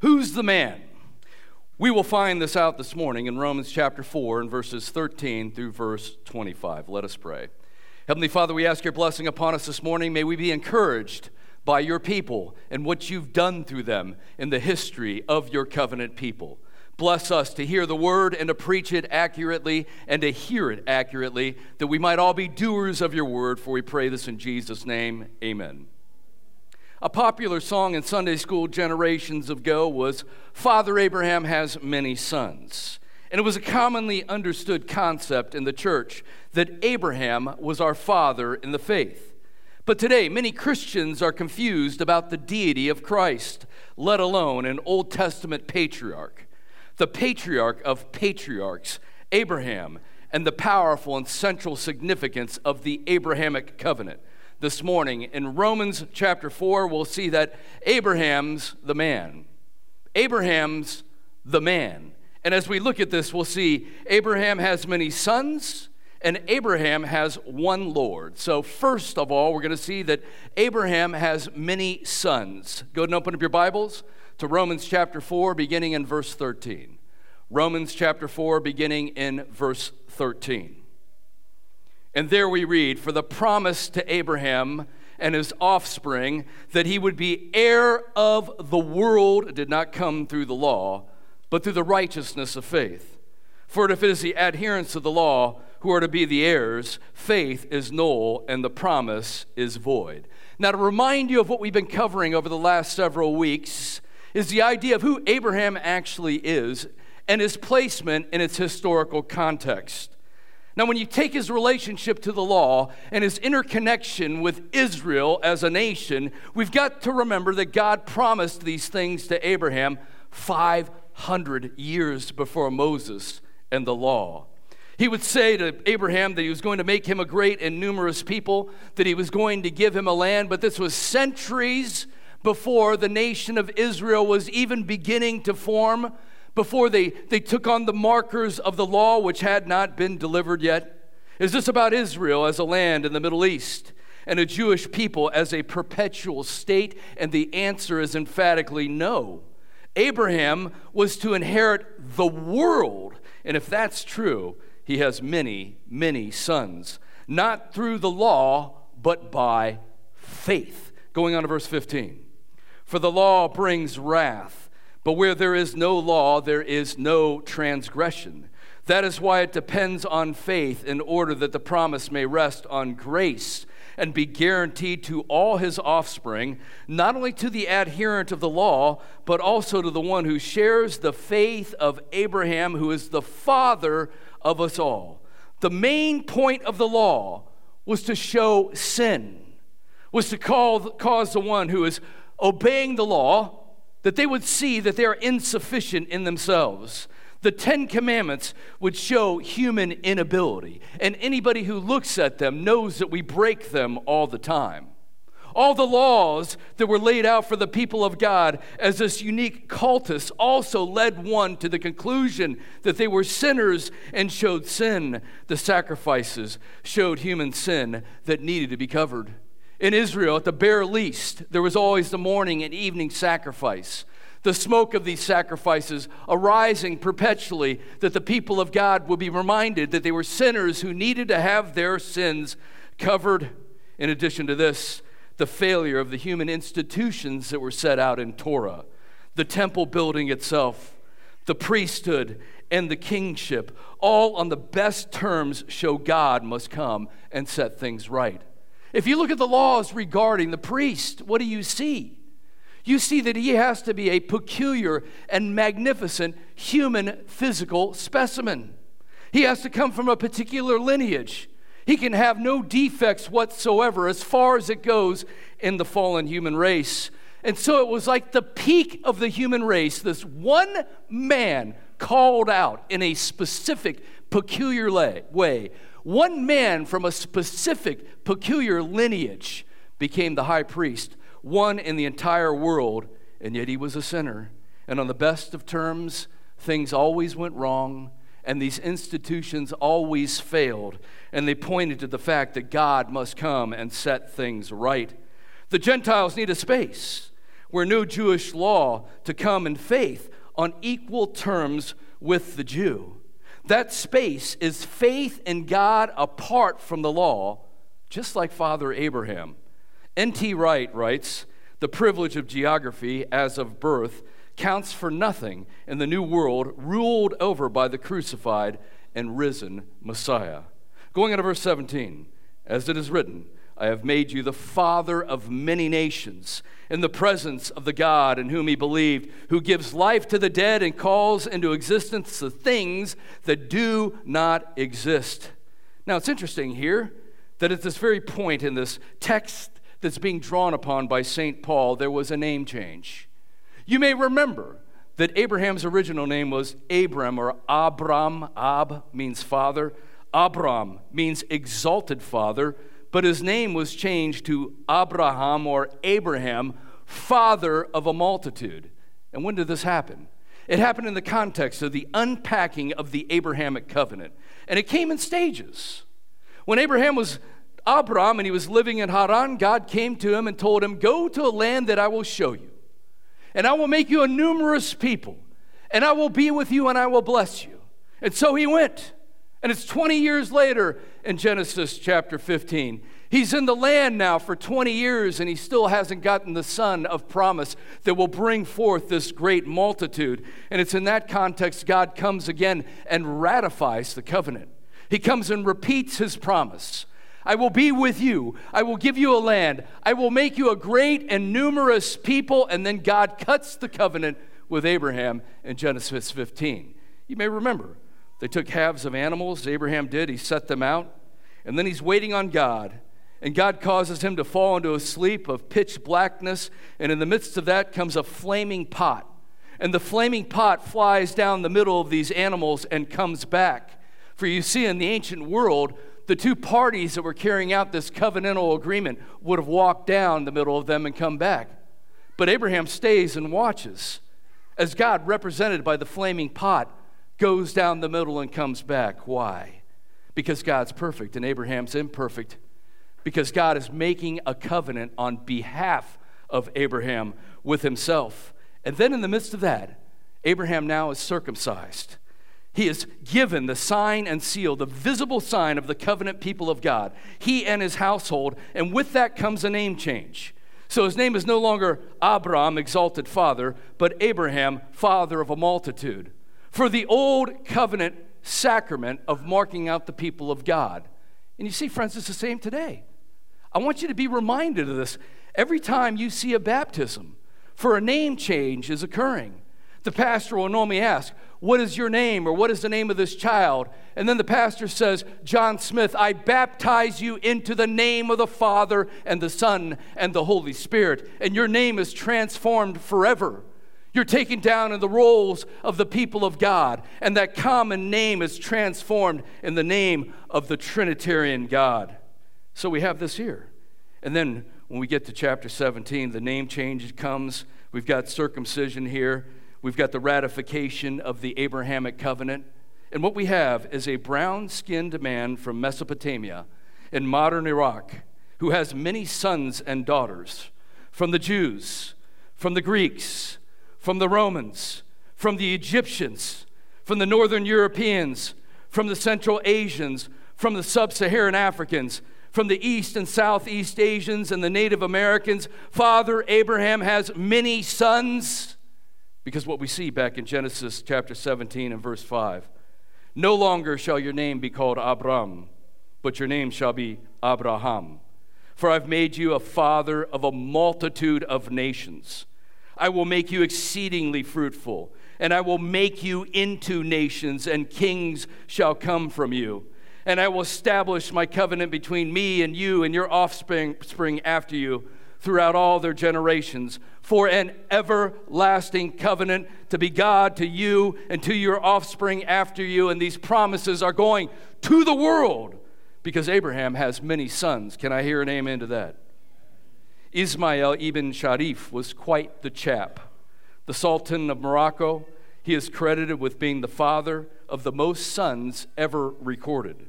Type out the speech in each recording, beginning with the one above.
Who's the man? We will find this out this morning in Romans chapter 4 and verses 13 through verse 25. Let us pray. Heavenly Father, we ask your blessing upon us this morning. May we be encouraged by your people and what you've done through them in the history of your covenant people. Bless us to hear the word and to preach it accurately and to hear it accurately, that we might all be doers of your word, for we pray this in Jesus' name. Amen. A popular song in Sunday school generations ago was Father Abraham has many sons. And it was a commonly understood concept in the church that Abraham was our father in the faith. But today, many Christians are confused about the deity of Christ, let alone an Old Testament patriarch. The patriarch of patriarchs, Abraham, and the powerful and central significance of the Abrahamic covenant this morning. In Romans chapter 4, we'll see that Abraham's the man. Abraham's the man. And as we look at this, we'll see Abraham has many sons, and Abraham has one Lord. So, first of all, we're going to see that Abraham has many sons. Go and open up your Bibles to Romans chapter 4, beginning in verse 13. Romans chapter 4, beginning in verse 13. And there we read, For the promise to Abraham and his offspring that he would be heir of the world did not come through the law, but through the righteousness of faith. For if it is the adherents of the law who are to be the heirs, faith is null and the promise is void. Now, to remind you of what we've been covering over the last several weeks, is the idea of who Abraham actually is and his placement in its historical context. Now, when you take his relationship to the law and his interconnection with Israel as a nation, we've got to remember that God promised these things to Abraham 500 years before Moses and the law. He would say to Abraham that he was going to make him a great and numerous people, that he was going to give him a land, but this was centuries before the nation of Israel was even beginning to form before they, they took on the markers of the law which had not been delivered yet? Is this about Israel as a land in the Middle East and a Jewish people as a perpetual state? And the answer is emphatically no. Abraham was to inherit the world. And if that's true, he has many, many sons, not through the law, but by faith. Going on to verse 15. For the law brings wrath but where there is no law, there is no transgression. That is why it depends on faith in order that the promise may rest on grace and be guaranteed to all his offspring, not only to the adherent of the law, but also to the one who shares the faith of Abraham, who is the father of us all. The main point of the law was to show sin, was to call, cause the one who is obeying the law that they would see that they are insufficient in themselves. The Ten Commandments would show human inability, and anybody who looks at them knows that we break them all the time. All the laws that were laid out for the people of God as this unique cultus also led one to the conclusion that they were sinners and showed sin. The sacrifices showed human sin that needed to be covered. In Israel, at the bare least, there was always the morning and evening sacrifice. The smoke of these sacrifices arising perpetually, that the people of God would be reminded that they were sinners who needed to have their sins covered. In addition to this, the failure of the human institutions that were set out in Torah, the temple building itself, the priesthood, and the kingship, all on the best terms show God must come and set things right. If you look at the laws regarding the priest, what do you see? You see that he has to be a peculiar and magnificent human physical specimen. He has to come from a particular lineage. He can have no defects whatsoever as far as it goes in the fallen human race. And so it was like the peak of the human race, this one man called out in a specific, peculiar way one man from a specific, peculiar lineage became the high priest, one in the entire world, and yet he was a sinner. And on the best of terms, things always went wrong, and these institutions always failed. And they pointed to the fact that God must come and set things right. The Gentiles need a space where no Jewish law to come in faith on equal terms with the Jew. That space is faith in God apart from the law, just like Father Abraham. N.T. Wright writes The privilege of geography as of birth counts for nothing in the new world ruled over by the crucified and risen Messiah. Going on to verse 17, as it is written, I have made you the father of many nations in the presence of the God in whom he believed, who gives life to the dead and calls into existence the things that do not exist. Now, it's interesting here that at this very point in this text that's being drawn upon by St. Paul, there was a name change. You may remember that Abraham's original name was Abram or Abram. Ab means father. Abram means exalted father, but his name was changed to Abraham or Abraham, father of a multitude. And when did this happen? It happened in the context of the unpacking of the Abrahamic covenant. And it came in stages. When Abraham was Abram and he was living in Haran, God came to him and told him, Go to a land that I will show you and I will make you a numerous people, and I will be with you, and I will bless you. And so he went. And it's 20 years later in Genesis chapter 15. He's in the land now for 20 years, and he still hasn't gotten the son of promise that will bring forth this great multitude. And it's in that context God comes again and ratifies the covenant. He comes and repeats his promise. I will be with you. I will give you a land. I will make you a great and numerous people. And then God cuts the covenant with Abraham in Genesis 15. You may remember, they took halves of animals, Abraham did. He set them out. And then he's waiting on God. And God causes him to fall into a sleep of pitch blackness. And in the midst of that comes a flaming pot. And the flaming pot flies down the middle of these animals and comes back. For you see, in the ancient world, the two parties that were carrying out this covenantal agreement would have walked down the middle of them and come back. But Abraham stays and watches as God, represented by the flaming pot, goes down the middle and comes back. Why? Because God's perfect and Abraham's imperfect. Because God is making a covenant on behalf of Abraham with himself. And then in the midst of that, Abraham now is circumcised. He is given the sign and seal, the visible sign of the covenant people of God, he and his household, and with that comes a name change. So his name is no longer Abram, exalted father, but Abraham, father of a multitude. For the old covenant sacrament of marking out the people of God. And you see, friends, it's the same today. I want you to be reminded of this every time you see a baptism, for a name change is occurring. The pastor will normally ask, what is your name? Or what is the name of this child? And then the pastor says, John Smith, I baptize you into the name of the Father and the Son and the Holy Spirit. And your name is transformed forever. You're taken down in the rolls of the people of God, and that common name is transformed in the name of the Trinitarian God. So we have this here. And then when we get to chapter 17, the name change comes. We've got circumcision here. We've got the ratification of the Abrahamic covenant. And what we have is a brown skinned man from Mesopotamia in modern Iraq who has many sons and daughters from the Jews, from the Greeks, from the Romans, from the Egyptians, from the Northern Europeans, from the Central Asians, from the Sub Saharan Africans, from the East and Southeast Asians and the Native Americans. Father Abraham has many sons because what we see back in Genesis chapter 17 and verse 5 no longer shall your name be called Abram, but your name shall be Abraham. For I've made you a father of a multitude of nations. I will make you exceedingly fruitful, and I will make you into nations, and kings shall come from you. And I will establish my covenant between me and you and your offspring after you throughout all their generations for an everlasting covenant to be God to you and to your offspring after you. And these promises are going to the world because Abraham has many sons. Can I hear an amen to that? Ismail ibn Sharif was quite the chap. The Sultan of Morocco, he is credited with being the father of the most sons ever recorded.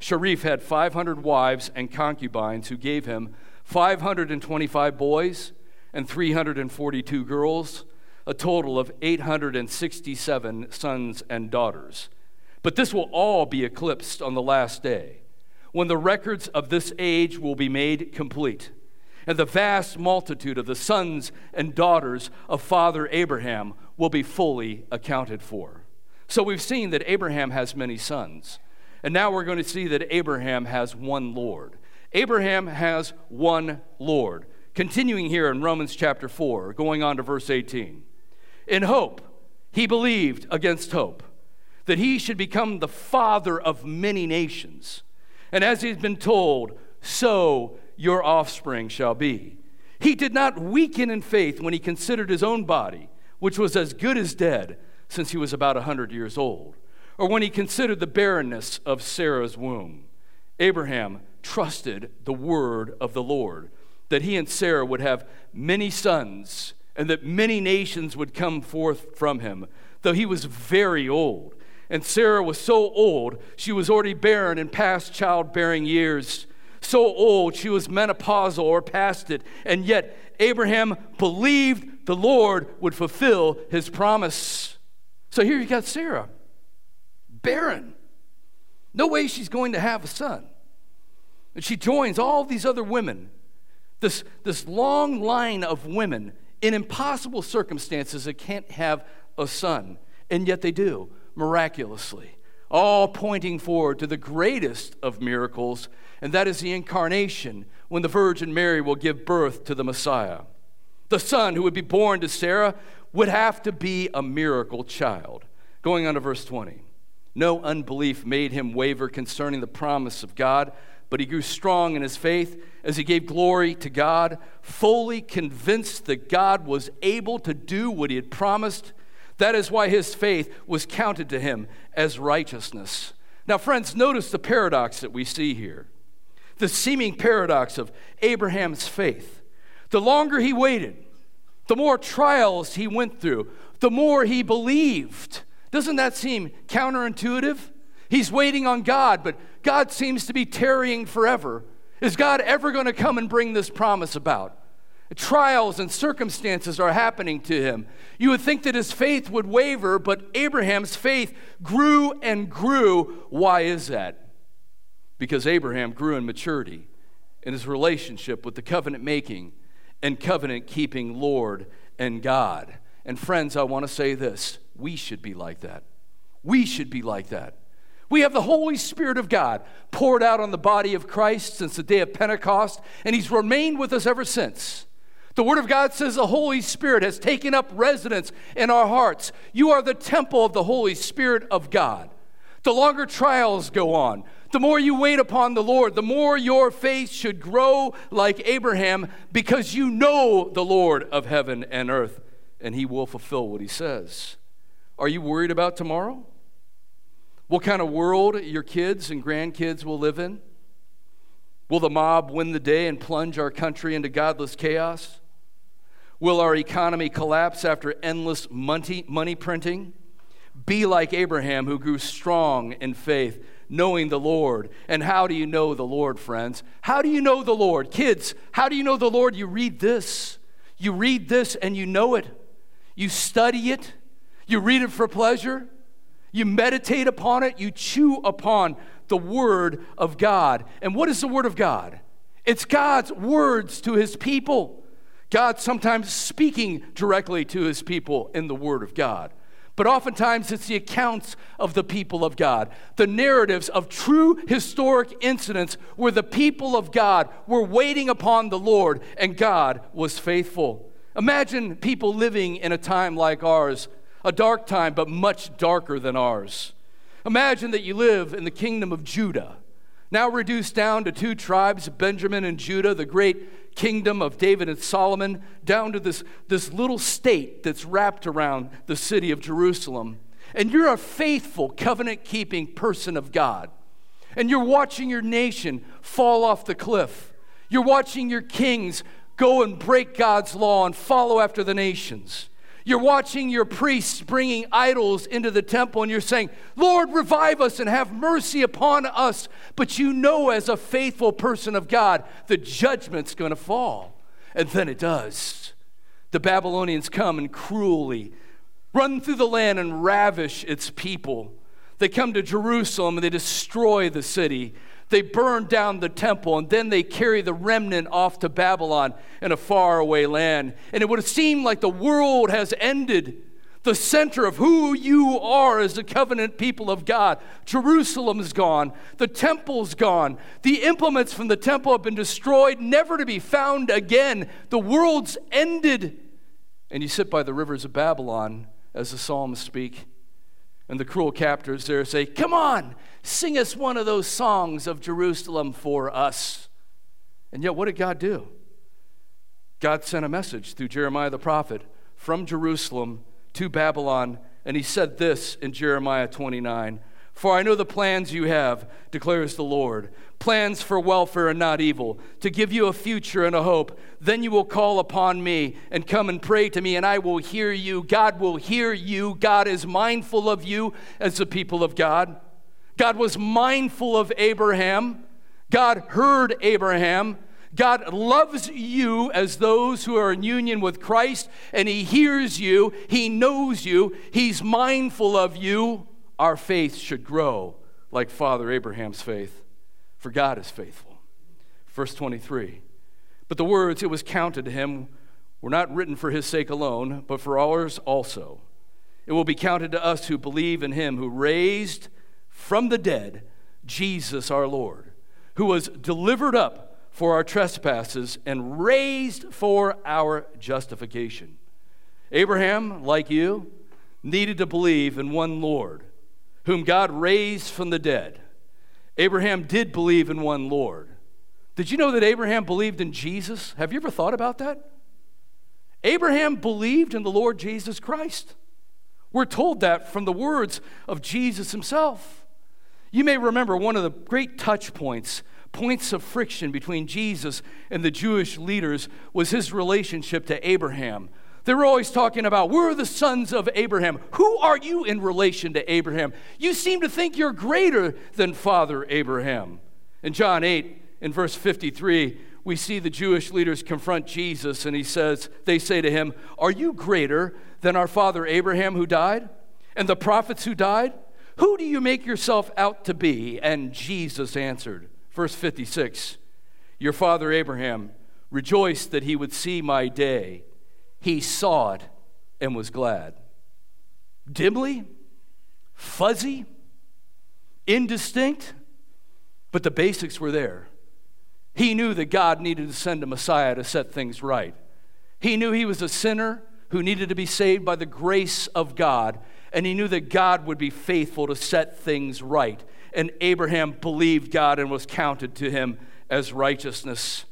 Sharif had 500 wives and concubines who gave him 525 boys and 342 girls, a total of 867 sons and daughters. But this will all be eclipsed on the last day, when the records of this age will be made complete, and the vast multitude of the sons and daughters of Father Abraham will be fully accounted for. So we've seen that Abraham has many sons, and now we're going to see that Abraham has one Lord. Abraham has one Lord. Continuing here in Romans chapter 4, going on to verse 18. In hope, he believed against hope that he should become the father of many nations. And as he's been told, so your offspring shall be. He did not weaken in faith when he considered his own body, which was as good as dead since he was about a 100 years old, or when he considered the barrenness of Sarah's womb. Abraham trusted the word of the Lord that he and Sarah would have many sons and that many nations would come forth from him, though he was very old. And Sarah was so old, she was already barren and past childbearing years. So old, she was menopausal or past it. And yet, Abraham believed the Lord would fulfill his promise. So here you got Sarah, barren. No way she's going to have a son. And she joins all these other women this, this long line of women in impossible circumstances that can't have a son, and yet they do, miraculously, all pointing forward to the greatest of miracles, and that is the incarnation when the Virgin Mary will give birth to the Messiah. The son who would be born to Sarah would have to be a miracle child. Going on to verse 20. No unbelief made him waver concerning the promise of God but he grew strong in his faith as he gave glory to God, fully convinced that God was able to do what he had promised. That is why his faith was counted to him as righteousness. Now, friends, notice the paradox that we see here the seeming paradox of Abraham's faith. The longer he waited, the more trials he went through, the more he believed. Doesn't that seem counterintuitive? He's waiting on God, but God seems to be tarrying forever. Is God ever going to come and bring this promise about? Trials and circumstances are happening to him. You would think that his faith would waver, but Abraham's faith grew and grew. Why is that? Because Abraham grew in maturity in his relationship with the covenant making and covenant keeping Lord and God. And friends, I want to say this we should be like that. We should be like that. We have the Holy Spirit of God poured out on the body of Christ since the day of Pentecost, and He's remained with us ever since. The Word of God says the Holy Spirit has taken up residence in our hearts. You are the temple of the Holy Spirit of God. The longer trials go on, the more you wait upon the Lord, the more your faith should grow like Abraham because you know the Lord of heaven and earth, and He will fulfill what He says. Are you worried about tomorrow? what kind of world your kids and grandkids will live in? Will the mob win the day and plunge our country into godless chaos? Will our economy collapse after endless money, money printing? Be like Abraham, who grew strong in faith, knowing the Lord. And how do you know the Lord, friends? How do you know the Lord? Kids, how do you know the Lord? You read this. You read this and you know it. You study it. You read it for pleasure. You meditate upon it, you chew upon the Word of God. And what is the Word of God? It's God's words to His people. God sometimes speaking directly to His people in the Word of God. But oftentimes it's the accounts of the people of God, the narratives of true historic incidents where the people of God were waiting upon the Lord and God was faithful. Imagine people living in a time like ours a dark time, but much darker than ours. Imagine that you live in the kingdom of Judah, now reduced down to two tribes, Benjamin and Judah, the great kingdom of David and Solomon, down to this, this little state that's wrapped around the city of Jerusalem. And you're a faithful, covenant keeping person of God. And you're watching your nation fall off the cliff. You're watching your kings go and break God's law and follow after the nations. You're watching your priests bringing idols into the temple and you're saying, Lord, revive us and have mercy upon us. But you know, as a faithful person of God, the judgment's going to fall. And then it does. the Babylonians come and cruelly run through the land and ravish its people. They come to Jerusalem and they destroy the city. They burn down the temple and then they carry the remnant off to Babylon in a faraway land. And it would seem like the world has ended the center of who you are as the covenant people of God. Jerusalem's gone, the temple's gone, the implements from the temple have been destroyed, never to be found again. The world's ended. And you sit by the rivers of Babylon, as the Psalms speak, and the cruel captors there say, Come on, sing us one of those songs of Jerusalem for us. And yet, what did God do? God sent a message through Jeremiah the prophet from Jerusalem to Babylon, and he said this in Jeremiah 29 For I know the plans you have, declares the Lord plans for welfare and not evil, to give you a future and a hope. Then you will call upon me and come and pray to me, and I will hear you. God will hear you. God is mindful of you as the people of God. God was mindful of Abraham. God heard Abraham. God loves you as those who are in union with Christ, and He hears you, He knows you, He's mindful of you. Our faith should grow like Father Abraham's faith, for God is faithful. Verse 23 But the words, it was counted to him, were not written for his sake alone, but for ours also. It will be counted to us who believe in him who raised from the dead Jesus our Lord, who was delivered up for our trespasses and raised for our justification. Abraham, like you, needed to believe in one Lord, whom God raised from the dead. Abraham did believe in one Lord. Did you know that Abraham believed in Jesus? Have you ever thought about that? Abraham believed in the Lord Jesus Christ. We're told that from the words of Jesus himself. You may remember one of the great touch points points of friction between Jesus and the Jewish leaders was his relationship to Abraham. They were always talking about, we're the sons of Abraham. Who are you in relation to Abraham? You seem to think you're greater than Father Abraham. In John 8, in verse 53, we see the Jewish leaders confront Jesus, and he says, They say to him, Are you greater than our father Abraham who died, and the prophets who died? Who do you make yourself out to be? And Jesus answered, Verse 56 Your father Abraham rejoiced that he would see my day. He saw it and was glad. Dimly, fuzzy, indistinct, but the basics were there. He knew that God needed to send a Messiah to set things right. He knew he was a sinner who needed to be saved by the grace of God, and he knew that God would be faithful to set things right and Abraham believed God and was counted to him as righteousness.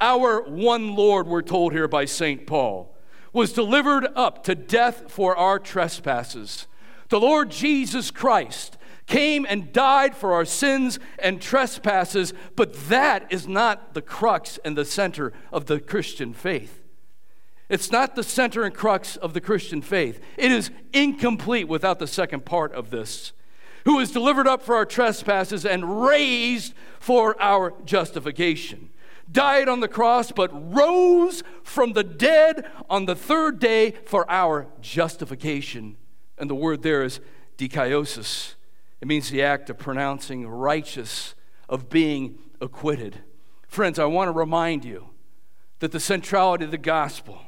Our one Lord, we're told here by St. Paul, was delivered up to death for our trespasses. The Lord Jesus Christ came and died for our sins and trespasses, but that is not the crux and the center of the Christian faith. It's not the center and crux of the Christian faith. It is incomplete without the second part of this who was delivered up for our trespasses and raised for our justification. Died on the cross, but rose from the dead on the third day for our justification. And the word there is dikaiosis. It means the act of pronouncing righteous, of being acquitted. Friends, I want to remind you that the centrality of the gospel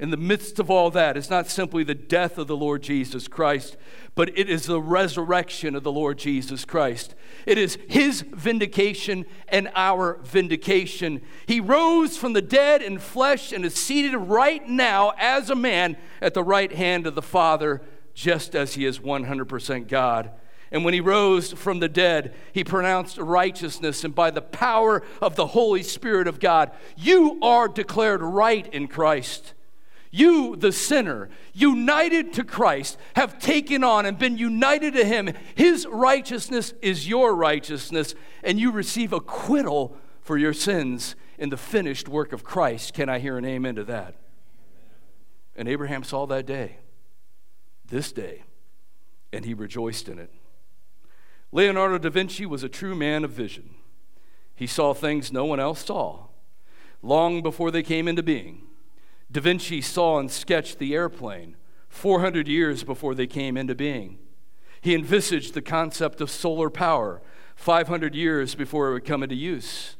in the midst of all that, it's not simply the death of the Lord Jesus Christ, but it is the resurrection of the Lord Jesus Christ. It is his vindication and our vindication. He rose from the dead in flesh and is seated right now as a man at the right hand of the Father, just as he is 100% God. And when he rose from the dead, he pronounced righteousness, and by the power of the Holy Spirit of God, you are declared right in Christ. You, the sinner, united to Christ, have taken on and been united to Him. His righteousness is your righteousness, and you receive acquittal for your sins in the finished work of Christ. Can I hear an amen to that? And Abraham saw that day, this day, and he rejoiced in it. Leonardo da Vinci was a true man of vision. He saw things no one else saw long before they came into being. Da Vinci saw and sketched the airplane 400 years before they came into being. He envisaged the concept of solar power 500 years before it would come into use.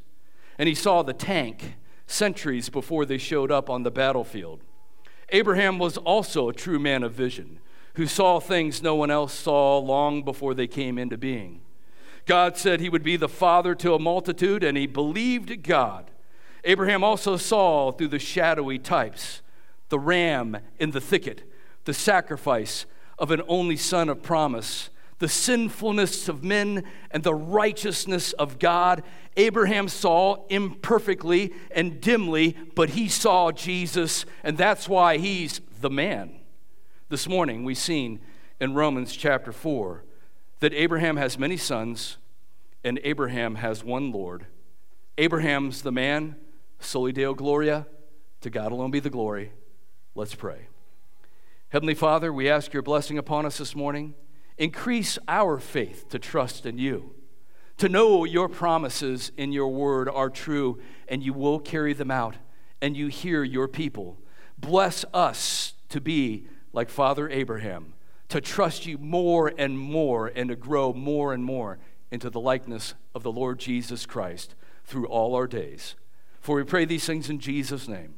And he saw the tank centuries before they showed up on the battlefield. Abraham was also a true man of vision who saw things no one else saw long before they came into being. God said he would be the father to a multitude, and he believed God. Abraham also saw through the shadowy types the ram in the thicket, the sacrifice of an only son of promise, the sinfulness of men, and the righteousness of God. Abraham saw imperfectly and dimly, but he saw Jesus, and that's why he's the man. This morning, we've seen in Romans chapter 4 that Abraham has many sons and Abraham has one Lord. Abraham's the man, soli deo gloria, to God alone be the glory. Let's pray. Heavenly Father, we ask your blessing upon us this morning. Increase our faith to trust in you, to know your promises in your word are true and you will carry them out, and you hear your people. Bless us to be like Father Abraham, to trust you more and more and to grow more and more into the likeness of the Lord Jesus Christ through all our days. For we pray these things in Jesus' name.